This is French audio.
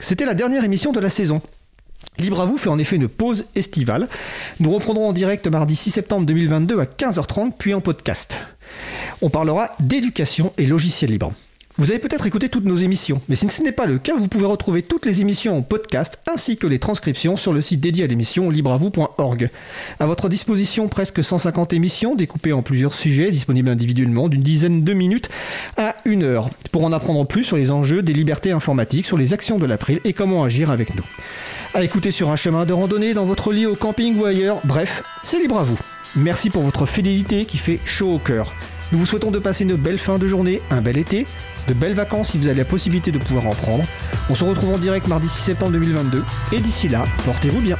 C'était la dernière émission de la saison. Libre à vous fait en effet une pause estivale. Nous reprendrons en direct mardi 6 septembre 2022 à 15h30 puis en podcast. On parlera d'éducation et logiciel libre. Vous avez peut-être écouté toutes nos émissions, mais si ce n'est pas le cas, vous pouvez retrouver toutes les émissions en podcast ainsi que les transcriptions sur le site dédié à l'émission libreavou.org. À votre disposition, presque 150 émissions découpées en plusieurs sujets disponibles individuellement d'une dizaine de minutes à une heure pour en apprendre plus sur les enjeux des libertés informatiques, sur les actions de l'April et comment agir avec nous. À écouter sur un chemin de randonnée, dans votre lit, au camping ou ailleurs, bref, c'est libre vous. Merci pour votre fidélité qui fait chaud au cœur. Nous vous souhaitons de passer une belle fin de journée, un bel été, de belles vacances si vous avez la possibilité de pouvoir en prendre. On se retrouve en direct mardi 6 septembre 2022 et d'ici là, portez-vous bien.